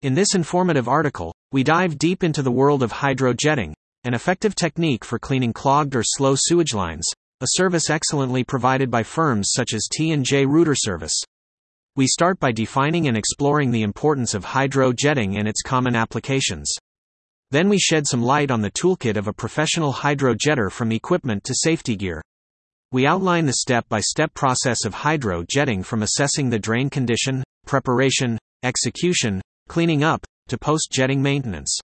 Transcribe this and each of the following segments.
In this informative article, we dive deep into the world of hydrojetting, an effective technique for cleaning clogged or slow sewage lines, a service excellently provided by firms such as T&J Rooter Service. We start by defining and exploring the importance of hydrojetting and its common applications. Then we shed some light on the toolkit of a professional hydrojetter from equipment to safety gear. We outline the step by step process of hydrojetting from assessing the drain condition, preparation, execution, cleaning up, to post jetting maintenance.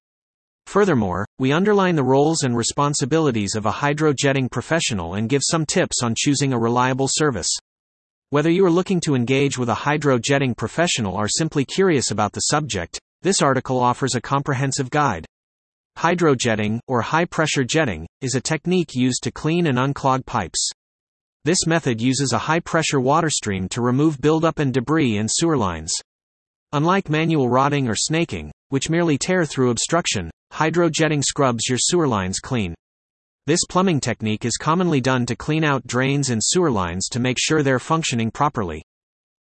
Furthermore, we underline the roles and responsibilities of a hydrojetting professional and give some tips on choosing a reliable service. Whether you are looking to engage with a hydrojetting professional or simply curious about the subject, this article offers a comprehensive guide. Hydrojetting, or high pressure jetting, is a technique used to clean and unclog pipes. This method uses a high pressure water stream to remove buildup and debris in sewer lines. Unlike manual rodding or snaking, which merely tear through obstruction, hydrojetting scrubs your sewer lines clean. This plumbing technique is commonly done to clean out drains and sewer lines to make sure they're functioning properly.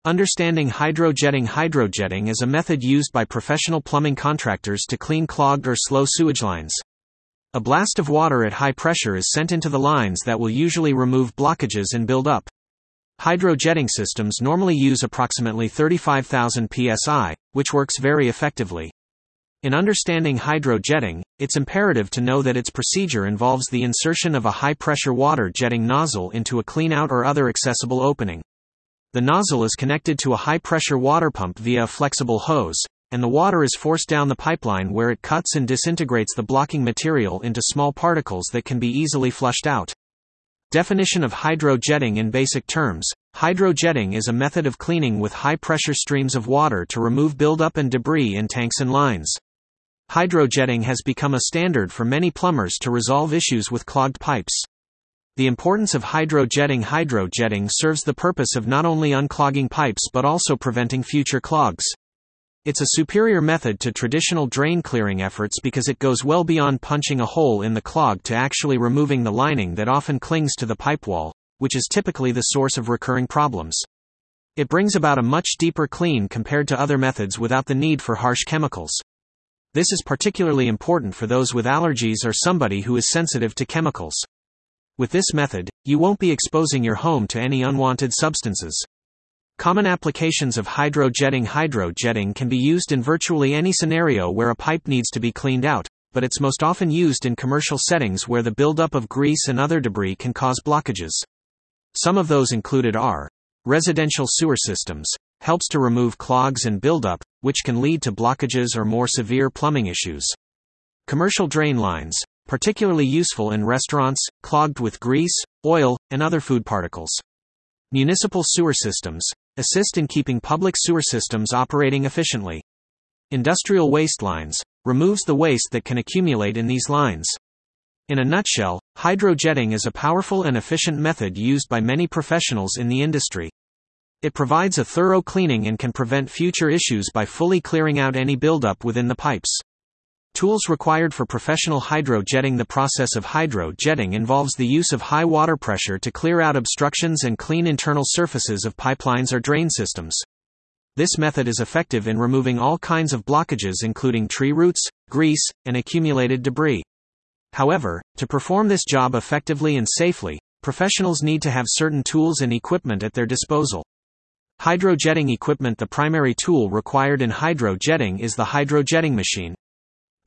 Understanding hydrojetting Hydrojetting is a method used by professional plumbing contractors to clean clogged or slow sewage lines. A blast of water at high pressure is sent into the lines that will usually remove blockages and build up. Hydrojetting systems normally use approximately 35,000 psi, which works very effectively. In understanding hydrojetting, it's imperative to know that its procedure involves the insertion of a high pressure water jetting nozzle into a cleanout or other accessible opening. The nozzle is connected to a high pressure water pump via a flexible hose, and the water is forced down the pipeline where it cuts and disintegrates the blocking material into small particles that can be easily flushed out. Definition of hydrojetting in basic terms Hydrojetting is a method of cleaning with high pressure streams of water to remove buildup and debris in tanks and lines. Hydrojetting has become a standard for many plumbers to resolve issues with clogged pipes. The importance of hydrojetting Hydrojetting serves the purpose of not only unclogging pipes but also preventing future clogs. It's a superior method to traditional drain clearing efforts because it goes well beyond punching a hole in the clog to actually removing the lining that often clings to the pipe wall, which is typically the source of recurring problems. It brings about a much deeper clean compared to other methods without the need for harsh chemicals. This is particularly important for those with allergies or somebody who is sensitive to chemicals. With this method, you won't be exposing your home to any unwanted substances. Common applications of hydrojetting Hydrojetting can be used in virtually any scenario where a pipe needs to be cleaned out, but it's most often used in commercial settings where the buildup of grease and other debris can cause blockages. Some of those included are residential sewer systems, helps to remove clogs and buildup, which can lead to blockages or more severe plumbing issues. Commercial drain lines, particularly useful in restaurants, clogged with grease, oil, and other food particles. Municipal sewer systems, assist in keeping public sewer systems operating efficiently. Industrial waste lines, removes the waste that can accumulate in these lines. In a nutshell, hydrojetting is a powerful and efficient method used by many professionals in the industry. It provides a thorough cleaning and can prevent future issues by fully clearing out any buildup within the pipes. Tools required for professional hydrojetting The process of hydrojetting involves the use of high water pressure to clear out obstructions and clean internal surfaces of pipelines or drain systems. This method is effective in removing all kinds of blockages including tree roots, grease, and accumulated debris. However, to perform this job effectively and safely, professionals need to have certain tools and equipment at their disposal. Hydrojetting equipment The primary tool required in hydrojetting is the hydrojetting machine.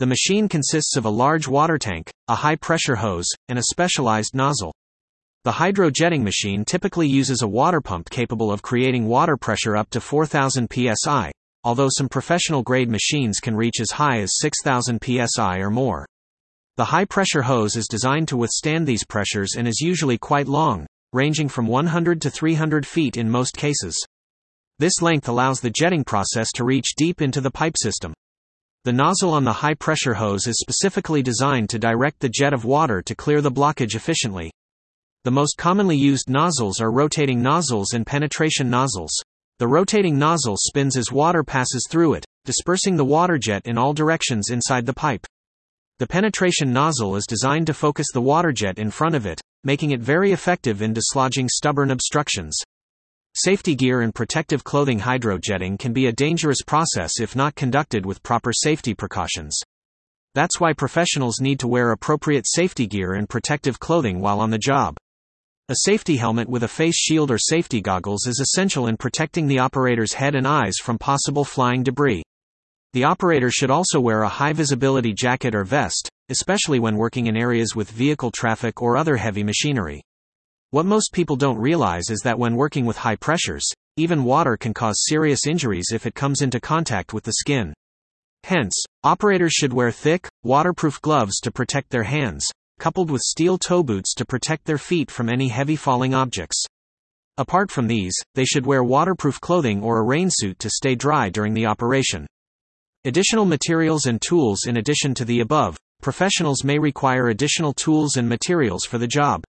The machine consists of a large water tank, a high pressure hose, and a specialized nozzle. The hydrojetting machine typically uses a water pump capable of creating water pressure up to 4000 psi, although some professional grade machines can reach as high as 6000 psi or more. The high pressure hose is designed to withstand these pressures and is usually quite long, ranging from 100 to 300 feet in most cases. This length allows the jetting process to reach deep into the pipe system. The nozzle on the high pressure hose is specifically designed to direct the jet of water to clear the blockage efficiently. The most commonly used nozzles are rotating nozzles and penetration nozzles. The rotating nozzle spins as water passes through it, dispersing the water jet in all directions inside the pipe. The penetration nozzle is designed to focus the water jet in front of it, making it very effective in dislodging stubborn obstructions. Safety gear and protective clothing hydrojetting can be a dangerous process if not conducted with proper safety precautions. That's why professionals need to wear appropriate safety gear and protective clothing while on the job. A safety helmet with a face shield or safety goggles is essential in protecting the operator's head and eyes from possible flying debris. The operator should also wear a high visibility jacket or vest, especially when working in areas with vehicle traffic or other heavy machinery. What most people don't realize is that when working with high pressures, even water can cause serious injuries if it comes into contact with the skin. Hence, operators should wear thick, waterproof gloves to protect their hands, coupled with steel toe boots to protect their feet from any heavy falling objects. Apart from these, they should wear waterproof clothing or a rain suit to stay dry during the operation. Additional materials and tools In addition to the above, professionals may require additional tools and materials for the job.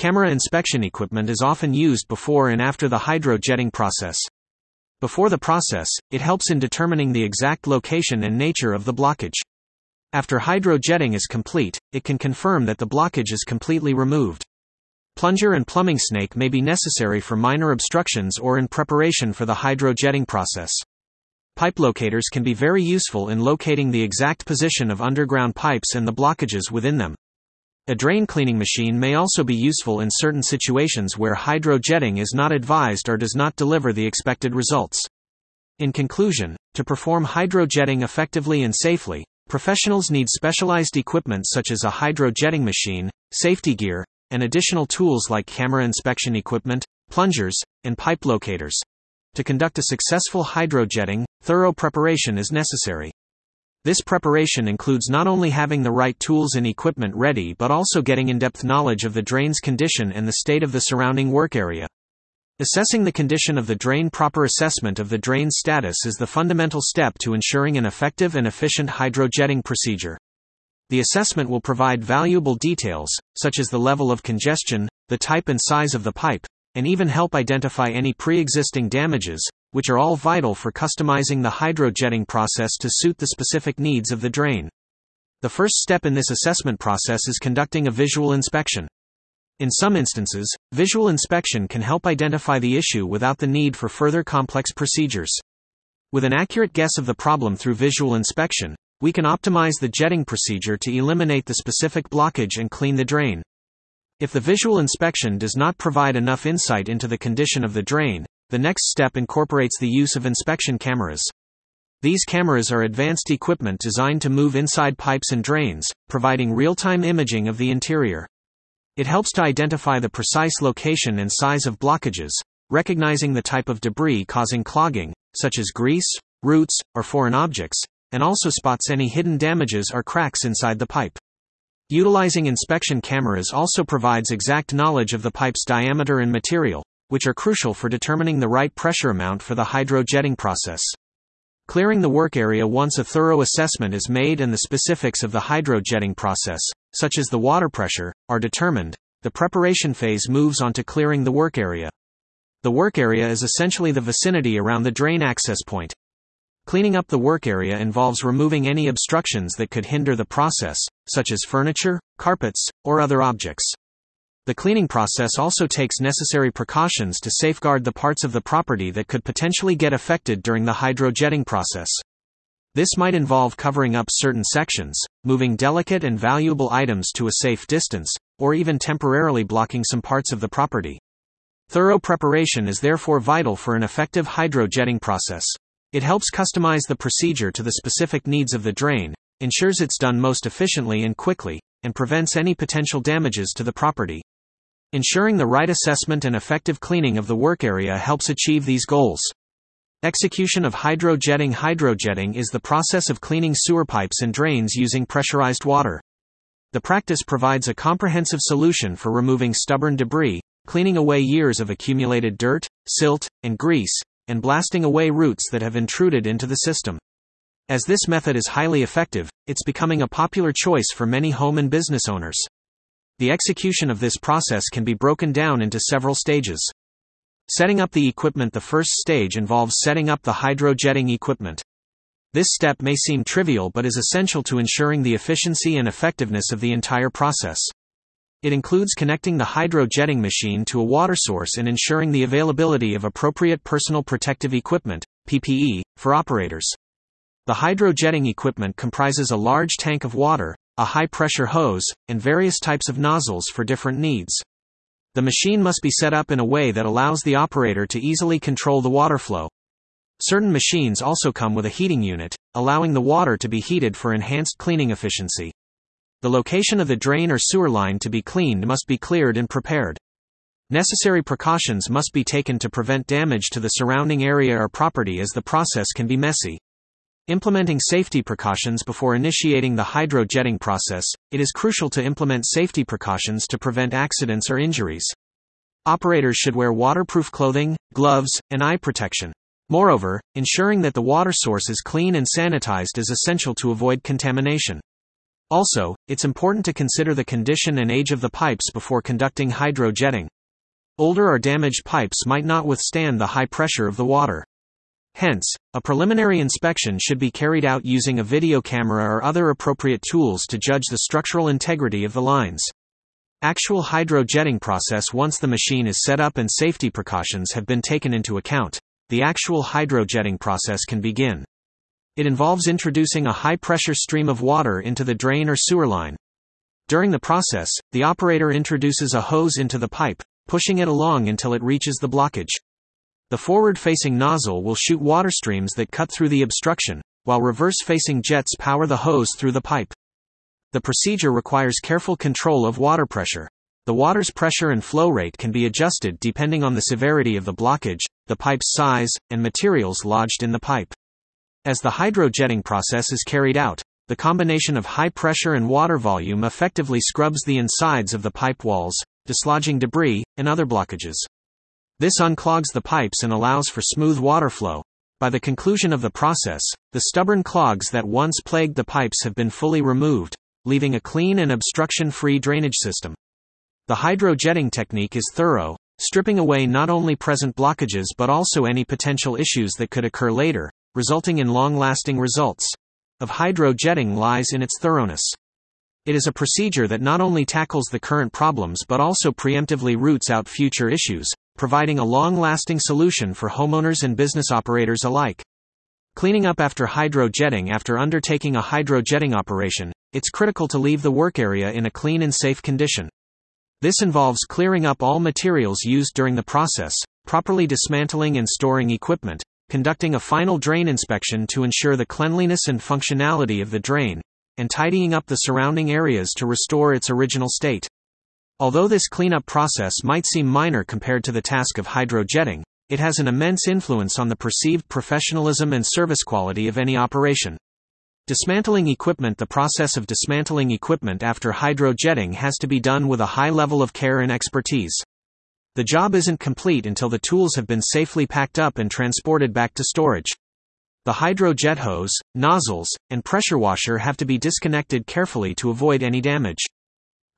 Camera inspection equipment is often used before and after the hydrojetting process. Before the process, it helps in determining the exact location and nature of the blockage. After hydrojetting is complete, it can confirm that the blockage is completely removed. Plunger and plumbing snake may be necessary for minor obstructions or in preparation for the hydrojetting process. Pipe locators can be very useful in locating the exact position of underground pipes and the blockages within them. A drain cleaning machine may also be useful in certain situations where hydrojetting is not advised or does not deliver the expected results. In conclusion, to perform hydrojetting effectively and safely, professionals need specialized equipment such as a hydrojetting machine, safety gear, and additional tools like camera inspection equipment, plungers, and pipe locators. To conduct a successful hydrojetting, thorough preparation is necessary. This preparation includes not only having the right tools and equipment ready but also getting in depth knowledge of the drain's condition and the state of the surrounding work area. Assessing the condition of the drain Proper assessment of the drain's status is the fundamental step to ensuring an effective and efficient hydrojetting procedure. The assessment will provide valuable details, such as the level of congestion, the type and size of the pipe, and even help identify any pre existing damages, which are all vital for customizing the hydrojetting process to suit the specific needs of the drain. The first step in this assessment process is conducting a visual inspection. In some instances, visual inspection can help identify the issue without the need for further complex procedures. With an accurate guess of the problem through visual inspection, we can optimize the jetting procedure to eliminate the specific blockage and clean the drain. If the visual inspection does not provide enough insight into the condition of the drain, the next step incorporates the use of inspection cameras. These cameras are advanced equipment designed to move inside pipes and drains, providing real time imaging of the interior. It helps to identify the precise location and size of blockages, recognizing the type of debris causing clogging, such as grease, roots, or foreign objects, and also spots any hidden damages or cracks inside the pipe. Utilizing inspection cameras also provides exact knowledge of the pipe's diameter and material, which are crucial for determining the right pressure amount for the hydrojetting process. Clearing the work area once a thorough assessment is made and the specifics of the hydrojetting process, such as the water pressure, are determined, the preparation phase moves on to clearing the work area. The work area is essentially the vicinity around the drain access point, Cleaning up the work area involves removing any obstructions that could hinder the process, such as furniture, carpets, or other objects. The cleaning process also takes necessary precautions to safeguard the parts of the property that could potentially get affected during the hydrojetting process. This might involve covering up certain sections, moving delicate and valuable items to a safe distance, or even temporarily blocking some parts of the property. Thorough preparation is therefore vital for an effective hydrojetting process. It helps customize the procedure to the specific needs of the drain, ensures it's done most efficiently and quickly, and prevents any potential damages to the property. Ensuring the right assessment and effective cleaning of the work area helps achieve these goals. Execution of hydrojetting Hydrojetting is the process of cleaning sewer pipes and drains using pressurized water. The practice provides a comprehensive solution for removing stubborn debris, cleaning away years of accumulated dirt, silt, and grease, and blasting away roots that have intruded into the system. As this method is highly effective, it's becoming a popular choice for many home and business owners. The execution of this process can be broken down into several stages. Setting up the equipment The first stage involves setting up the hydrojetting equipment. This step may seem trivial but is essential to ensuring the efficiency and effectiveness of the entire process. It includes connecting the hydrojetting machine to a water source and ensuring the availability of appropriate personal protective equipment, PPE, for operators. The hydrojetting equipment comprises a large tank of water, a high pressure hose, and various types of nozzles for different needs. The machine must be set up in a way that allows the operator to easily control the water flow. Certain machines also come with a heating unit, allowing the water to be heated for enhanced cleaning efficiency. The location of the drain or sewer line to be cleaned must be cleared and prepared. Necessary precautions must be taken to prevent damage to the surrounding area or property as the process can be messy. Implementing safety precautions before initiating the hydro jetting process, it is crucial to implement safety precautions to prevent accidents or injuries. Operators should wear waterproof clothing, gloves, and eye protection. Moreover, ensuring that the water source is clean and sanitized is essential to avoid contamination. Also, it's important to consider the condition and age of the pipes before conducting hydro jetting. Older or damaged pipes might not withstand the high pressure of the water. Hence, a preliminary inspection should be carried out using a video camera or other appropriate tools to judge the structural integrity of the lines. Actual hydro jetting process Once the machine is set up and safety precautions have been taken into account, the actual hydro jetting process can begin. It involves introducing a high pressure stream of water into the drain or sewer line. During the process, the operator introduces a hose into the pipe, pushing it along until it reaches the blockage. The forward facing nozzle will shoot water streams that cut through the obstruction, while reverse facing jets power the hose through the pipe. The procedure requires careful control of water pressure. The water's pressure and flow rate can be adjusted depending on the severity of the blockage, the pipe's size, and materials lodged in the pipe. As the hydrojetting process is carried out, the combination of high pressure and water volume effectively scrubs the insides of the pipe walls, dislodging debris and other blockages. This unclogs the pipes and allows for smooth water flow. By the conclusion of the process, the stubborn clogs that once plagued the pipes have been fully removed, leaving a clean and obstruction free drainage system. The hydrojetting technique is thorough, stripping away not only present blockages but also any potential issues that could occur later, resulting in long lasting results. Of hydrojetting lies in its thoroughness. It is a procedure that not only tackles the current problems but also preemptively roots out future issues, providing a long lasting solution for homeowners and business operators alike. Cleaning up after hydrojetting After undertaking a hydrojetting operation, it's critical to leave the work area in a clean and safe condition. This involves clearing up all materials used during the process, properly dismantling and storing equipment, conducting a final drain inspection to ensure the cleanliness and functionality of the drain, and tidying up the surrounding areas to restore its original state. Although this cleanup process might seem minor compared to the task of hydrojetting, it has an immense influence on the perceived professionalism and service quality of any operation. Dismantling equipment The process of dismantling equipment after hydrojetting has to be done with a high level of care and expertise. The job isn't complete until the tools have been safely packed up and transported back to storage. The hydrojet hose, nozzles, and pressure washer have to be disconnected carefully to avoid any damage.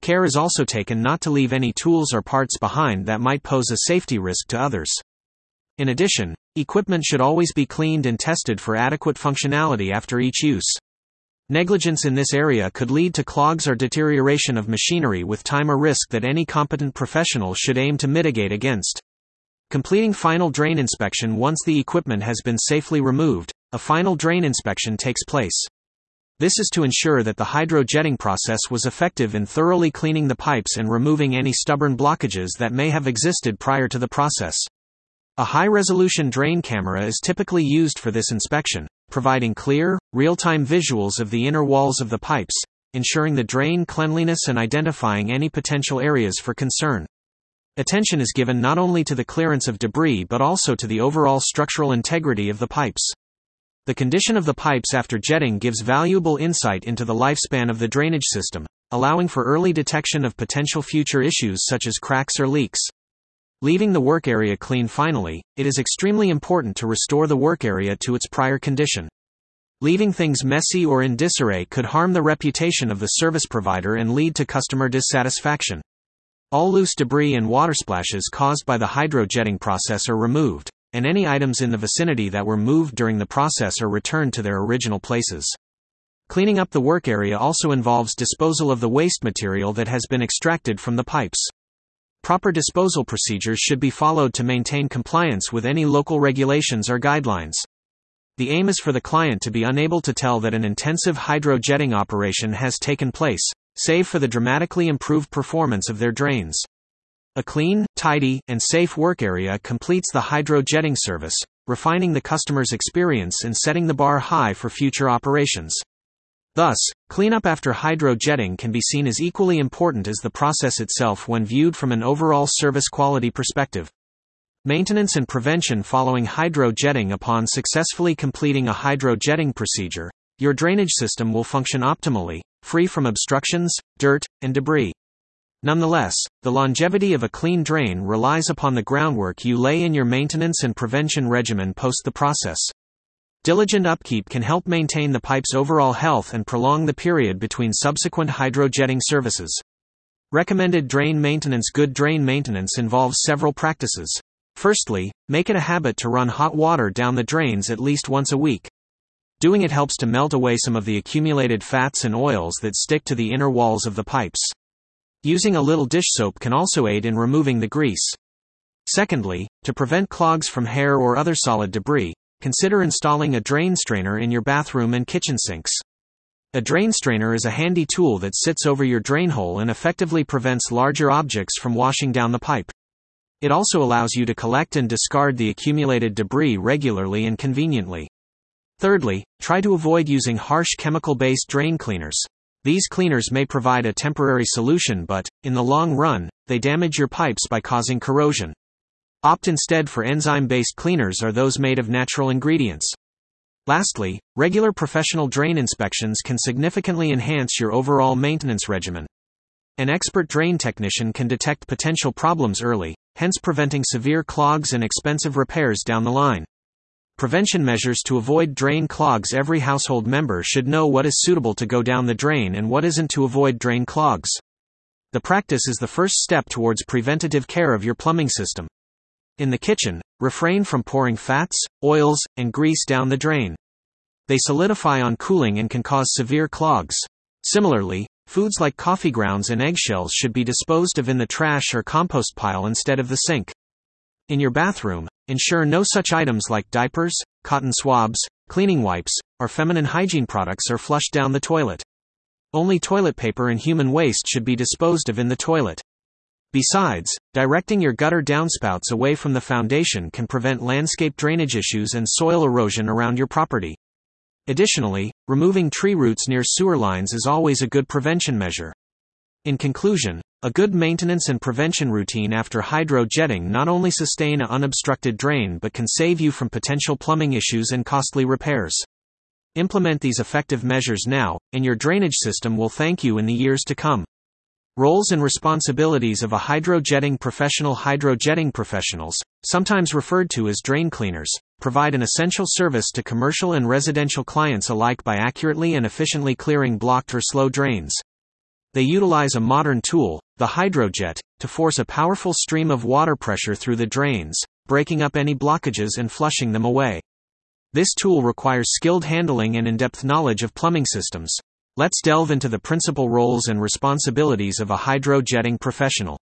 Care is also taken not to leave any tools or parts behind that might pose a safety risk to others. In addition, equipment should always be cleaned and tested for adequate functionality after each use. Negligence in this area could lead to clogs or deterioration of machinery with time a risk that any competent professional should aim to mitigate against. Completing final drain inspection Once the equipment has been safely removed, a final drain inspection takes place. This is to ensure that the hydrojetting process was effective in thoroughly cleaning the pipes and removing any stubborn blockages that may have existed prior to the process. A high resolution drain camera is typically used for this inspection, providing clear, real time visuals of the inner walls of the pipes, ensuring the drain cleanliness and identifying any potential areas for concern. Attention is given not only to the clearance of debris but also to the overall structural integrity of the pipes. The condition of the pipes after jetting gives valuable insight into the lifespan of the drainage system, allowing for early detection of potential future issues such as cracks or leaks. Leaving the work area clean finally, it is extremely important to restore the work area to its prior condition. Leaving things messy or in disarray could harm the reputation of the service provider and lead to customer dissatisfaction. All loose debris and water splashes caused by the hydrojetting process are removed, and any items in the vicinity that were moved during the process are returned to their original places. Cleaning up the work area also involves disposal of the waste material that has been extracted from the pipes. Proper disposal procedures should be followed to maintain compliance with any local regulations or guidelines. The aim is for the client to be unable to tell that an intensive hydrojetting operation has taken place, save for the dramatically improved performance of their drains. A clean, tidy, and safe work area completes the hydrojetting service, refining the customer's experience and setting the bar high for future operations. Thus, cleanup after hydrojetting can be seen as equally important as the process itself when viewed from an overall service quality perspective. Maintenance and prevention following hydrojetting upon successfully completing a hydrojetting procedure, your drainage system will function optimally, free from obstructions, dirt, and debris. Nonetheless, the longevity of a clean drain relies upon the groundwork you lay in your maintenance and prevention regimen post the process. Diligent upkeep can help maintain the pipe's overall health and prolong the period between subsequent hydrojetting services. Recommended drain maintenance Good drain maintenance involves several practices. Firstly, make it a habit to run hot water down the drains at least once a week. Doing it helps to melt away some of the accumulated fats and oils that stick to the inner walls of the pipes. Using a little dish soap can also aid in removing the grease. Secondly, to prevent clogs from hair or other solid debris, consider installing a drain strainer in your bathroom and kitchen sinks. A drain strainer is a handy tool that sits over your drain hole and effectively prevents larger objects from washing down the pipe. It also allows you to collect and discard the accumulated debris regularly and conveniently. Thirdly, try to avoid using harsh chemical based drain cleaners. These cleaners may provide a temporary solution, but, in the long run, they damage your pipes by causing corrosion. Opt instead for enzyme based cleaners or those made of natural ingredients. Lastly, regular professional drain inspections can significantly enhance your overall maintenance regimen. An expert drain technician can detect potential problems early, hence preventing severe clogs and expensive repairs down the line. Prevention measures to avoid drain clogs Every household member should know what is suitable to go down the drain and what isn't to avoid drain clogs. The practice is the first step towards preventative care of your plumbing system. In the kitchen, refrain from pouring fats, oils, and grease down the drain. They solidify on cooling and can cause severe clogs. Similarly, Foods like coffee grounds and eggshells should be disposed of in the trash or compost pile instead of the sink. In your bathroom, ensure no such items like diapers, cotton swabs, cleaning wipes, or feminine hygiene products are flushed down the toilet. Only toilet paper and human waste should be disposed of in the toilet. Besides, directing your gutter downspouts away from the foundation can prevent landscape drainage issues and soil erosion around your property. Additionally, removing tree roots near sewer lines is always a good prevention measure. In conclusion, a good maintenance and prevention routine after hydrojetting not only sustain an unobstructed drain but can save you from potential plumbing issues and costly repairs. Implement these effective measures now, and your drainage system will thank you in the years to come. Roles and responsibilities of a hydrojetting professional Hydrojetting professionals, sometimes referred to as drain cleaners, provide an essential service to commercial and residential clients alike by accurately and efficiently clearing blocked or slow drains. They utilize a modern tool, the hydrojet, to force a powerful stream of water pressure through the drains, breaking up any blockages and flushing them away. This tool requires skilled handling and in depth knowledge of plumbing systems. Let's delve into the principal roles and responsibilities of a hydrojetting professional.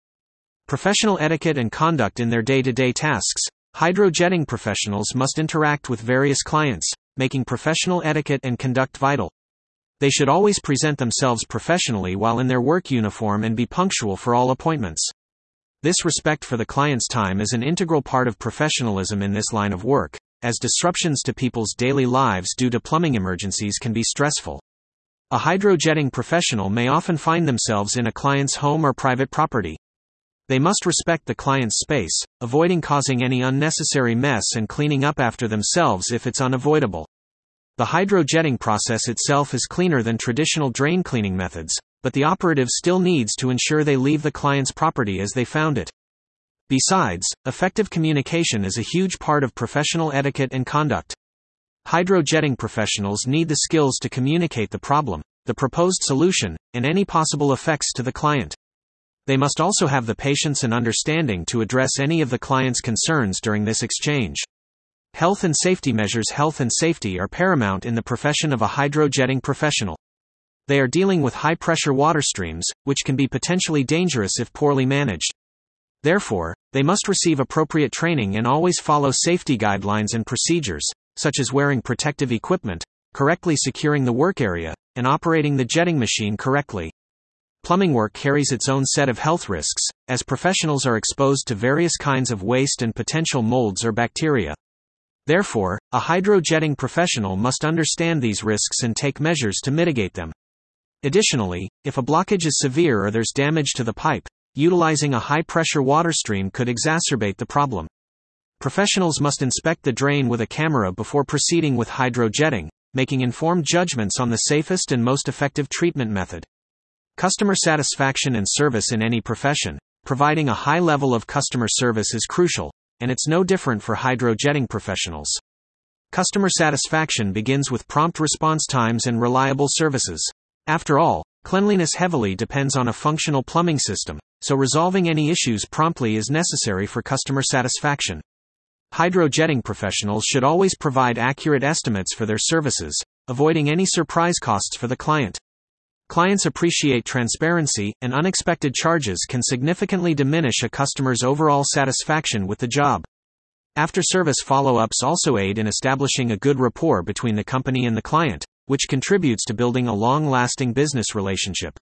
Professional etiquette and conduct in their day to day tasks, Hydrojetting professionals must interact with various clients, making professional etiquette and conduct vital. They should always present themselves professionally while in their work uniform and be punctual for all appointments. This respect for the client's time is an integral part of professionalism in this line of work, as disruptions to people's daily lives due to plumbing emergencies can be stressful. A hydrojetting professional may often find themselves in a client's home or private property, they must respect the client's space, avoiding causing any unnecessary mess and cleaning up after themselves if it's unavoidable. The hydrojetting process itself is cleaner than traditional drain cleaning methods, but the operative still needs to ensure they leave the client's property as they found it. Besides, effective communication is a huge part of professional etiquette and conduct. Hydrojetting professionals need the skills to communicate the problem, the proposed solution, and any possible effects to the client. They must also have the patience and understanding to address any of the client's concerns during this exchange. Health and safety measures Health and safety are paramount in the profession of a hydrojetting professional. They are dealing with high pressure water streams, which can be potentially dangerous if poorly managed. Therefore, they must receive appropriate training and always follow safety guidelines and procedures, such as wearing protective equipment, correctly securing the work area, and operating the jetting machine correctly. Plumbing work carries its own set of health risks, as professionals are exposed to various kinds of waste and potential molds or bacteria. Therefore, a hydrojetting professional must understand these risks and take measures to mitigate them. Additionally, if a blockage is severe or there's damage to the pipe, utilizing a high pressure water stream could exacerbate the problem. Professionals must inspect the drain with a camera before proceeding with hydrojetting, making informed judgments on the safest and most effective treatment method. Customer satisfaction and service in any profession. Providing a high level of customer service is crucial, and it's no different for hydrojetting professionals. Customer satisfaction begins with prompt response times and reliable services. After all, cleanliness heavily depends on a functional plumbing system, so resolving any issues promptly is necessary for customer satisfaction. Hydrojetting professionals should always provide accurate estimates for their services, avoiding any surprise costs for the client. Clients appreciate transparency, and unexpected charges can significantly diminish a customer's overall satisfaction with the job. After service follow ups also aid in establishing a good rapport between the company and the client, which contributes to building a long lasting business relationship.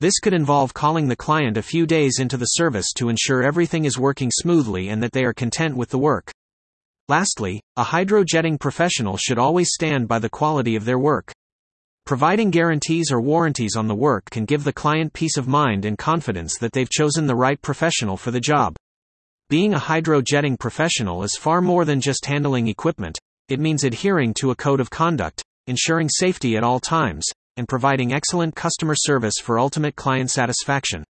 This could involve calling the client a few days into the service to ensure everything is working smoothly and that they are content with the work. Lastly, a hydrojetting professional should always stand by the quality of their work. Providing guarantees or warranties on the work can give the client peace of mind and confidence that they've chosen the right professional for the job. Being a hydrojetting professional is far more than just handling equipment, it means adhering to a code of conduct, ensuring safety at all times, and providing excellent customer service for ultimate client satisfaction.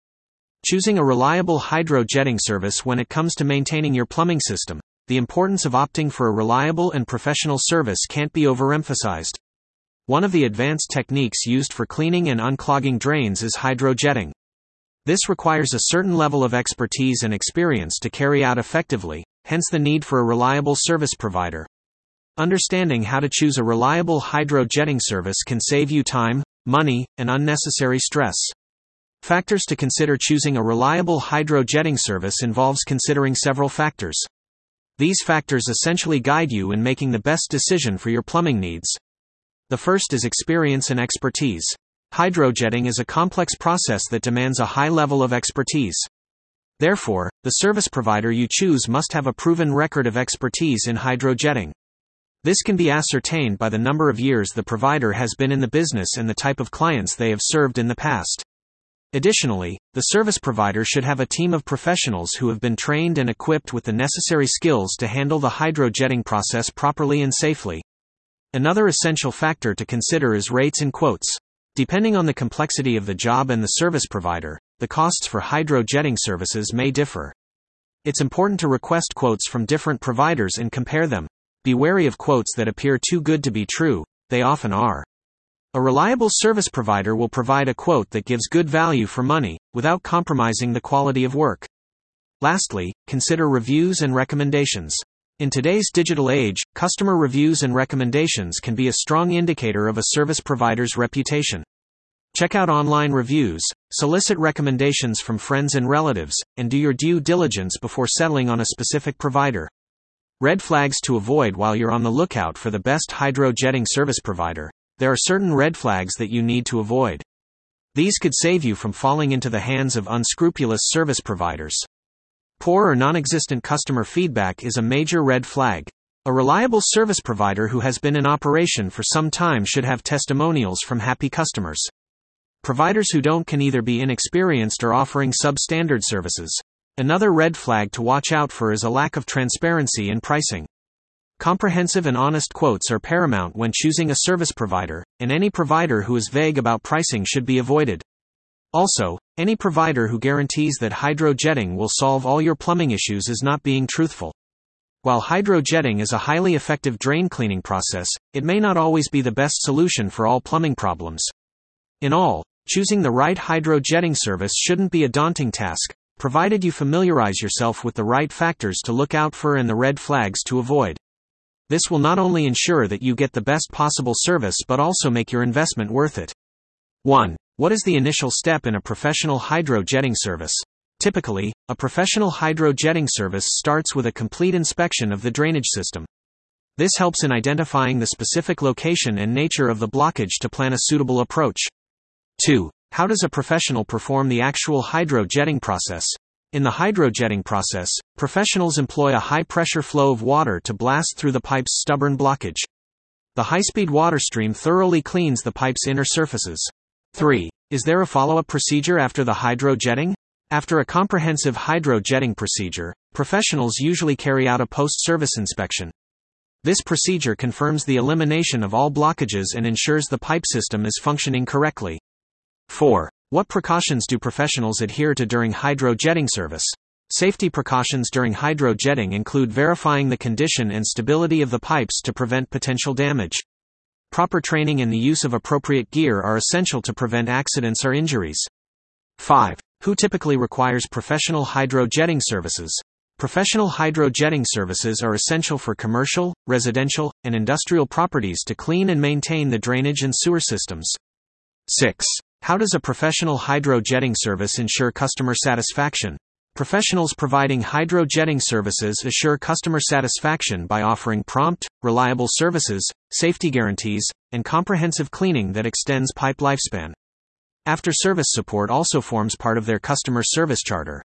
Choosing a reliable hydrojetting service when it comes to maintaining your plumbing system, the importance of opting for a reliable and professional service can't be overemphasized. One of the advanced techniques used for cleaning and unclogging drains is hydrojetting. This requires a certain level of expertise and experience to carry out effectively, hence the need for a reliable service provider. Understanding how to choose a reliable hydrojetting service can save you time, money, and unnecessary stress. Factors to consider choosing a reliable hydrojetting service involves considering several factors. These factors essentially guide you in making the best decision for your plumbing needs. The first is experience and expertise. Hydrojetting is a complex process that demands a high level of expertise. Therefore, the service provider you choose must have a proven record of expertise in hydrojetting. This can be ascertained by the number of years the provider has been in the business and the type of clients they have served in the past. Additionally, the service provider should have a team of professionals who have been trained and equipped with the necessary skills to handle the hydrojetting process properly and safely. Another essential factor to consider is rates and quotes. Depending on the complexity of the job and the service provider, the costs for hydrojetting services may differ. It's important to request quotes from different providers and compare them. Be wary of quotes that appear too good to be true, they often are. A reliable service provider will provide a quote that gives good value for money, without compromising the quality of work. Lastly, consider reviews and recommendations. In today's digital age, customer reviews and recommendations can be a strong indicator of a service provider's reputation. Check out online reviews, solicit recommendations from friends and relatives, and do your due diligence before settling on a specific provider. Red flags to avoid while you're on the lookout for the best hydrojetting service provider. There are certain red flags that you need to avoid. These could save you from falling into the hands of unscrupulous service providers. Poor or non existent customer feedback is a major red flag. A reliable service provider who has been in operation for some time should have testimonials from happy customers. Providers who don't can either be inexperienced or offering substandard services. Another red flag to watch out for is a lack of transparency in pricing. Comprehensive and honest quotes are paramount when choosing a service provider, and any provider who is vague about pricing should be avoided. Also, any provider who guarantees that hydrojetting will solve all your plumbing issues is not being truthful. While hydrojetting is a highly effective drain cleaning process, it may not always be the best solution for all plumbing problems. In all, choosing the right hydrojetting service shouldn't be a daunting task, provided you familiarize yourself with the right factors to look out for and the red flags to avoid. This will not only ensure that you get the best possible service but also make your investment worth it. 1. What is the initial step in a professional hydro jetting service? Typically, a professional hydro jetting service starts with a complete inspection of the drainage system. This helps in identifying the specific location and nature of the blockage to plan a suitable approach. 2. How does a professional perform the actual hydro jetting process? In the hydrojetting process, professionals employ a high pressure flow of water to blast through the pipe's stubborn blockage. The high speed water stream thoroughly cleans the pipe's inner surfaces. 3. Is there a follow up procedure after the hydrojetting? After a comprehensive hydrojetting procedure, professionals usually carry out a post service inspection. This procedure confirms the elimination of all blockages and ensures the pipe system is functioning correctly. 4. What precautions do professionals adhere to during hydrojetting service? Safety precautions during hydrojetting include verifying the condition and stability of the pipes to prevent potential damage. Proper training and the use of appropriate gear are essential to prevent accidents or injuries. 5. Who typically requires professional hydrojetting services? Professional hydrojetting services are essential for commercial, residential, and industrial properties to clean and maintain the drainage and sewer systems. 6. How does a professional hydro jetting service ensure customer satisfaction? Professionals providing hydro jetting services assure customer satisfaction by offering prompt, reliable services, safety guarantees, and comprehensive cleaning that extends pipe lifespan. After service support also forms part of their customer service charter.